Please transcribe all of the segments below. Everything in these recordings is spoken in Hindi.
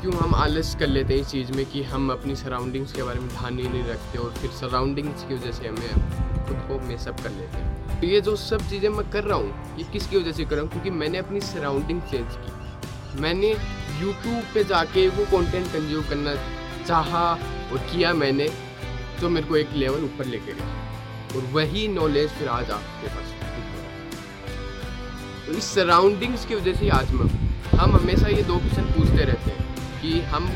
क्यों हम आलस कर लेते हैं इस चीज़ में कि हम अपनी सराउंडिंग्स के बारे में ध्यान ही नहीं रखते और फिर सराउंडिंग्स की वजह से हमें खुद को मेसअप कर लेते हैं। तो ये जो सब चीज़ें मैं कर रहा हूँ, ये किसकी वजह से कर रहा हूँ? क्योंकि मैंने अपनी सराउंडिंग चेंज की। मैंने यूट्यूब पे जाके वो कंटेंट कंज्यूम करना चाहा और किया मैंने, जो मेरे को एक लेवल ऊपर लेके गया और वही नॉलेज फिर आज आपके पास तो इस सराउंडिंग्स की वजह से आज मैं हम हमेशा ये दो क्वेश्चन पूछते रहते हैं। कि हम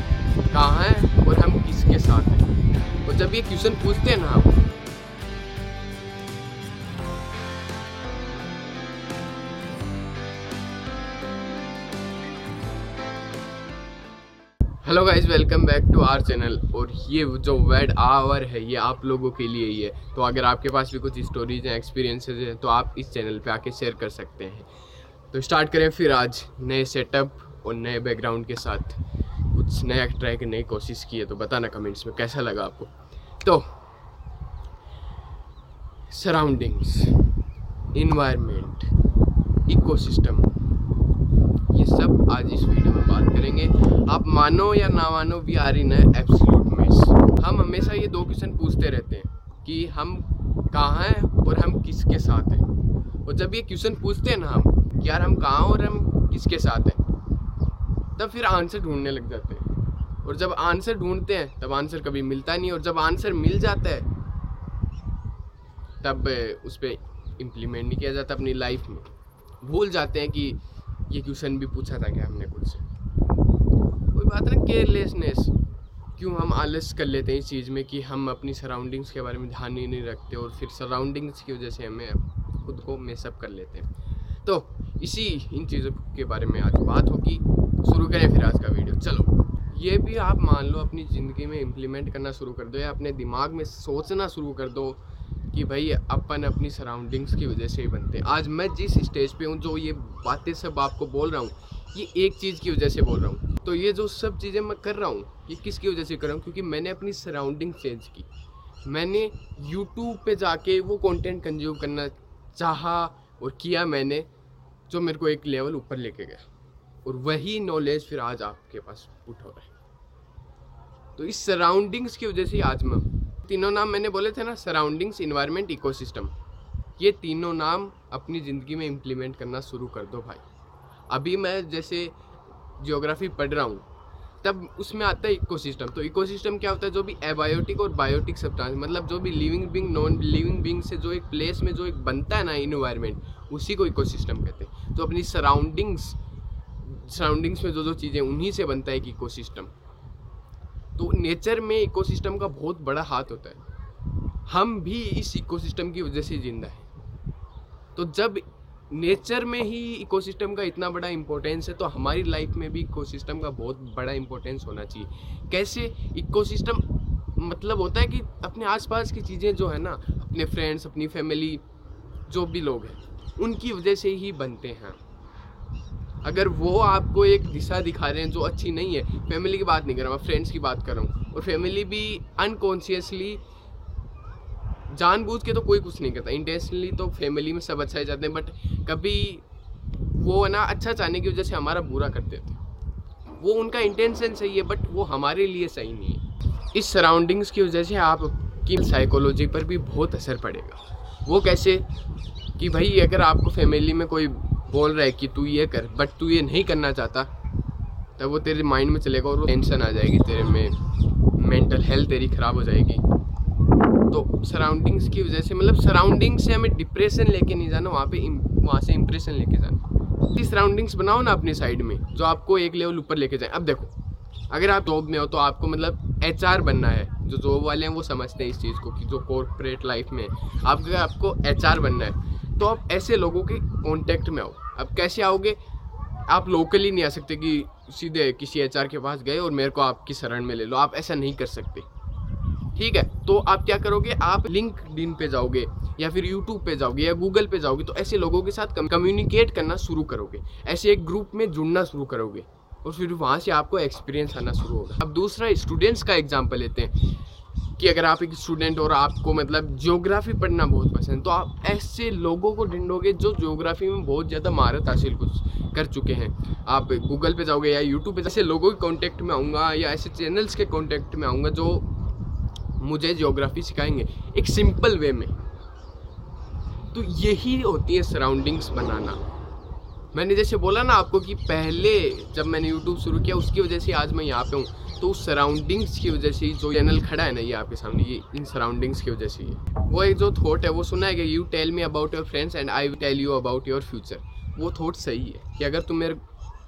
कहाँ हैं और हम किसके साथ हैं। और जब ये क्वेश्चन पूछते हैं ना hello guys welcome back to our channel और ये जो वेड आवर है, ये आप लोगों के लिए ही है। तो अगर आपके पास भी कुछ स्टोरीज हैं एक्सपीरियंसेस हैं तो आप इस चैनल पे आके शेयर कर सकते हैं। तो स्टार्ट करें फिर आज नए सेटअप और नए बैकग्राउंड के साथ। कुछ नया ट्राई करने की कोशिश की है तो बताना कमेंट्स में कैसा लगा आपको? तो सराउंडिंग्स इन्वायरमेंट इकोसिस्टम ये सब आज इस वीडियो में बात करेंगे। आप मानो या ना मानो we are in absolute miss हम हमेशा ये दो क्वेश्चन पूछते रहते हैं कि हम कहाँ हैं और हम किसके साथ हैं। और जब ये क्वेश्चन पूछते हैं ना हम यार हम कहाँ और हम किसके साथ हैं तब फिर आंसर ढूँढने लग जाते हैं। और जब आंसर ढूंढते हैं, तब आंसर कभी मिलता नहीं और जब आंसर मिल जाता है, तब उस पर इम्प्लीमेंट नहीं किया जाता अपनी लाइफ में। भूल जाते हैं कि ये क्वेश्चन भी पूछा था क्या हमने खुद से। कोई बात ना केयरलेसनेस क्यों हम आलस कर लेते हैं इस चीज़ में कि हम अपनी सराउंडिंग्स के बारे में ध्यान ही नहीं रखते और फिर सराउंडिंग्स की वजह से हमें खुद को मेसअप कर लेते हैं। तो इसी इन चीज़ों के बारे में आज बात होगी। शुरू करें फिर आज का वीडियो। चलो, ये भी आप मान लो अपनी ज़िंदगी में इम्प्लीमेंट करना शुरू कर दो या अपने दिमाग में सोचना शुरू कर दो कि भाई अपन अपनी सराउंडिंग्स की वजह से ही बनते हैं। आज मैं जिस स्टेज पे हूँ, जो ये बातें सब आपको बोल रहा हूँ, ये एक चीज़ की वजह से बोल रहा हूँ। तो ये जो सब चीज़ें मैं कर रहा हूँ, ये किसकी वजह से कर रहा हूँ? क्योंकि मैंने अपनी सराउंडिंग चेंज की। मैंने यूट्यूब पे जाके वो कंटेंट कंज्यूम करना चाहा और किया मैंने, जो मेरे को एक लेवल ऊपर लेके गया। और वही नॉलेज फिर आज आपके पास पुट हो रहा है। तो इस सराउंडिंग्स की वजह से आज मैं तीनों नाम मैंने बोले थे ना सराउंडिंग्स इन्वायरमेंट इकोसिस्टम ये तीनों नाम अपनी ज़िंदगी में इम्प्लीमेंट करना शुरू कर दो भाई। अभी मैं जैसे जियोग्राफी पढ़ रहा हूँ, तब उसमें आता है इकोसिस्टम तो इकोसिस्टम क्या होता है? जो भी एबायोटिक और बायोटिक सब्सटेंस मतलब जो भी living being non living being से जो एक प्लेस में जो एक बनता है ना इन्वायरमेंट उसी को इकोसिस्टम कहते हैं। तो अपनी सराउंडिंग्स सराउंडिंग्स में जो जो चीज़ें, उन्हीं से बनता है एक इकोसिस्टम तो नेचर में इकोसिस्टम का बहुत बड़ा हाथ होता है। हम भी इस इकोसिस्टम की वजह से ज़िंदा है। तो जब नेचर में ही इकोसिस्टम का इतना बड़ा इम्पोर्टेंस है तो हमारी लाइफ में भी इकोसिस्टम का बहुत बड़ा इम्पोर्टेंस होना चाहिए। कैसे? इकोसिस्टम मतलब होता है कि अपने आसपास की चीज़ें जो है ना, अपने फ्रेंड्स अपनी फैमिली जो भी लोग हैं, उनकी वजह से ही बनते हैं। अगर वो आपको एक दिशा दिखा रहे हैं जो अच्छी नहीं है फैमिली की बात नहीं कर रहा, मैं फ्रेंड्स की बात कर रहा हूँ। और फैमिली भी अनकॉन्शियसली जानबूझ के तो कोई कुछ नहीं करता। इंटेंशनली तो फैमिली में सब अच्छा ही जाते हैं बट कभी वो ना अच्छा चाहने की वजह से हमारा बुरा कर देते हैं वो उनका इंटेंशन सही है बट वो हमारे लिए सही नहीं है। इस सराउंडिंग्स की वजह से आपकी साइकोलॉजी पर भी बहुत असर पड़ेगा। वो कैसे कि भाई, अगर आपको फैमिली में कोई बोल रहा है कि तू ये कर बट तू ये नहीं करना चाहता, तब वो तेरे माइंड में चलेगा और टेंशन आ जाएगी तेरे में। मेंटल हेल्थ तेरी ख़राब हो जाएगी। तो सराउंडिंग्स की वजह से मतलब सराउंडिंग से हमें डिप्रेशन लेके नहीं जाना, वहाँ पे वहाँ से इम्प्रेशन लेके जाना। इतनी सराउंडिंग्स बनाओ ना अपनी साइड में, जो आपको एक लेवल ऊपर लेके जाए। अब देखो, अगर आप जॉब में हो तो आपको मतलब एचआर बनना है। जो जॉब वाले हैं वो समझते हैं इस चीज़ को कि जो कॉरपोरेट लाइफ में आपको आपको एचआर बनना है। तो आप ऐसे लोगों के कॉन्टेक्ट में आओ। अब कैसे आओगे? आप लोकली नहीं आ सकते कि सीधे किसी एचआर के पास गए और मेरे को आपकी शरण में ले लो। आप ऐसा नहीं कर सकते। ठीक है? तो आप क्या करोगे? आप लिंक डिन पे जाओगे या फिर यूट्यूब पे जाओगे या गूगल पे जाओगे तो ऐसे लोगों के साथ कम्युनिकेट करना शुरू करोगे। ऐसे एक ग्रुप में जुड़ना शुरू करोगे और फिर वहाँ से आपको एक्सपीरियंस आना शुरू होगा। अब दूसरा स्टूडेंट्स का एग्ज़ाम्पल लेते हैं। कि अगर आप एक स्टूडेंट और आपको मतलब ज्योग्राफी पढ़ना बहुत पसंद तो आप ऐसे लोगों को ढूंढोगे जो ज्योग्राफी में बहुत ज़्यादा महारत हासिल कुछ कर चुके हैं। आप गूगल पे जाओगे या यूट्यूब पे ऐसे लोगों के कॉन्टेक्ट में आऊँगा या ऐसे चैनल्स के कॉन्टेक्ट में आऊँगा जो मुझे ज्योग्राफी सिखाएँगे, एक सिंपल वे में। तो यही होती है सराउंडिंग्स बनाना। मैंने जैसे बोला ना आपको कि पहले जब मैंने यूट्यूब शुरू किया, उसकी वजह से आज मैं यहाँ पे हूँ। तो सराउंडिंग्स की वजह से जो चैनल खड़ा है ना ये आपके सामने, ये इन सराउंडिंग्स की वजह से ही वो एक जो थॉट है, वो सुना है कि you tell me about your friends and I tell you about your future वो थॉट सही है कि अगर तुम मेरे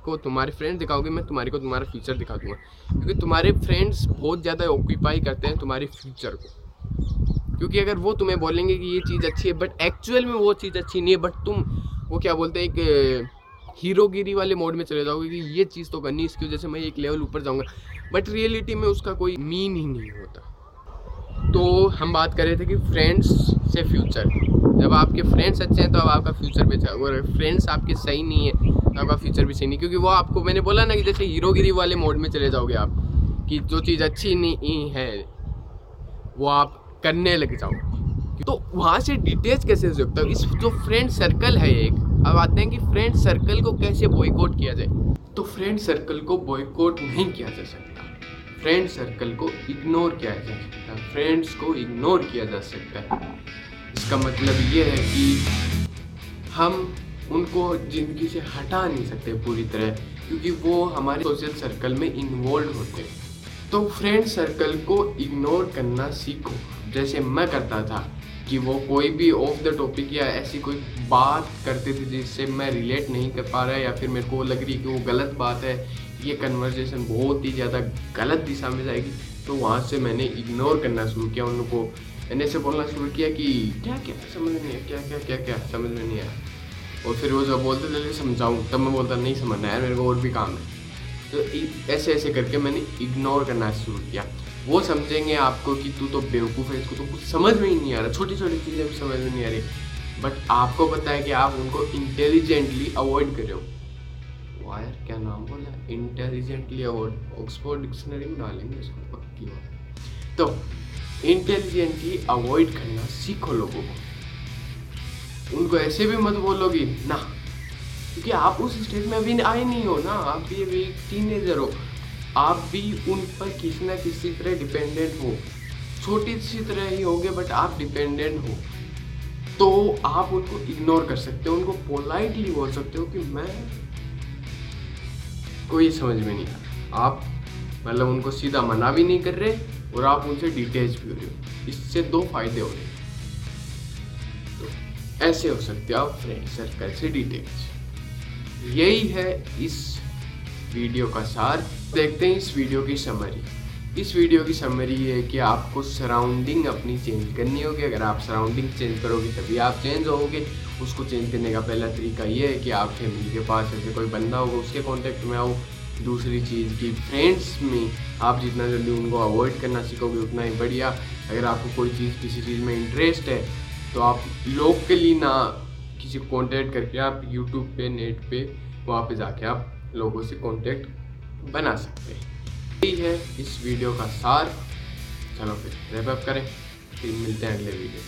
को तुम्हारे फ्रेंड्स दिखाओगे, मैं तुम्हारे को तुम्हारा फ्यूचर दिखा दूँगा। क्योंकि तुम्हारे फ्रेंड्स बहुत ज़्यादा ऑक्यूपाई करते हैं तुम्हारे फ्यूचर को। क्योंकि अगर वो तुम्हें बोलेंगे कि ये चीज़ अच्छी है बट एक्चुअल में वो चीज़ अच्छी नहीं है बट तुम, वो क्या बोलते हैं एक हीरोगिरी वाले मोड में चले जाओगे कि ये चीज़ तो करनी इसकी वजह से मैं एक लेवल ऊपर जाऊँगा। बट रियलिटी में उसका कोई मीन ही नहीं होता। तो हम बात कर रहे थे कि फ्रेंड्स से फ्यूचर जब आपके फ्रेंड्स अच्छे हैं तो अब आपका फ्यूचर भी अच्छा अगर फ्रेंड्स आपके सही नहीं है तो आपका फ्यूचर भी सही नहीं। क्योंकि वो आपको, मैंने बोला ना कि जैसे हीरोगिरी वाले मोड में चले जाओगे आप, कि जो चीज़ अच्छी नहीं है, वो आप करने लग जाओ तो वहाँ से डिटेच कैसे हो सकता है? इस जो फ्रेंड सर्कल है एक अब आते हैं कि फ्रेंड सर्कल को कैसे बॉयकॉट किया जाए। तो फ्रेंड सर्कल को बॉयकॉट नहीं किया जा सकता। फ्रेंड सर्कल को इग्नोर किया जा सकता। है फ्रेंड्स को इग्नोर किया जा सकता है। इसका मतलब ये है कि हम उनको ज़िंदगी से हटा नहीं सकते पूरी तरह, क्योंकि वो हमारे सोशल सर्कल में इन्वॉल्व होते हैं। तो फ्रेंड सर्कल को इग्नोर करना सीखो। जैसे मैं करता था कि वो कोई भी ऑफ़ द टॉपिक या ऐसी कोई बात करते थे जिससे मैं रिलेट नहीं कर पा रहा या फिर मेरे को लग रही कि वो गलत बात है, ये कन्वर्जेशन बहुत ही ज़्यादा गलत दिशा में जाएगी। तो वहाँ से मैंने इग्नोर करना शुरू किया उनको मैंने ऐसे बोलना शुरू किया कि क्या क्या, समझ में नहीं आया, क्या क्या क्या क्या, समझ में नहीं आया। और फिर वो जब बोलते थे समझाऊँ? तब मैं बोलता, नहीं समझना यार, मेरे को और भी काम है। तो ऐसे ऐसे करके मैंने इग्नोर करना शुरू किया। वो समझेंगे आपको कि तू तो बेवकूफ़ है, इसको तो कुछ समझ में ही नहीं आ रहा। छोटी छोटी चीज़ें भी समझ में नहीं आ रही। बट आपको पता है कि आप उनको इंटेलिजेंटली अवॉइड कर। रहे हो वायर क्या नाम बोला? इंटेलिजेंटली अवॉइड ऑक्सफोर्ड डिक्शनरी में डालेंगे इसको, पक्की बात। तो इंटेलिजेंटली अवॉइड करना सीखो लोगों को। उनको ऐसे भी मत बोलोगी ना, क्योंकि आप उस स्टेज में अभी आए नहीं हो ना। आप भी अभी एक टीनेजर हो। आप भी उन पर किसी ना किसी तरह डिपेंडेंट हो। छोटी सी तरह ही होगे बट आप डिपेंडेंट हो। तो आप उनको इग्नोर कर सकते हो, उनको पोलाइटली बोल सकते हो कि मैं कोई समझ में नहीं आ। आप मतलब उनको सीधा मना भी नहीं कर रहे और आप उनसे डिटेच भी हो रहे हो। इससे दो फ़ायदे हो रहे हैं। तो ऐसे हो सकते हो आप फ्रेंड सर्कल से डिटेच यही है इस वीडियो का सार, देखते हैं इस वीडियो की समरी इस वीडियो की समरी ये है कि आपको सराउंडिंग अपनी चेंज करनी होगी। अगर आप सराउंडिंग चेंज करोगे, तभी आप चेंज होगे। उसको चेंज करने का पहला तरीका ये है कि आप फैमिली के पास ऐसे कोई बंदा होगा, उसके कॉन्टेक्ट में आओ। दूसरी चीज़ की फ्रेंड्स में आप जितना जल्दी उनको अवॉइड करना सीखोगे, उतना ही बढ़िया। अगर आपको कोई चीज़, किसी चीज़ में इंटरेस्ट है तो आप लोकली ना किसी कॉन्टेक्ट करके आप यूट्यूब पे नेट पे, वहाँ पे जाके आप लोगों से कॉन्टेक्ट बना सकते हैं। यही है इस वीडियो का सार। चलो फिर रेपअप करें। फिर मिलते हैं अगले वीडियो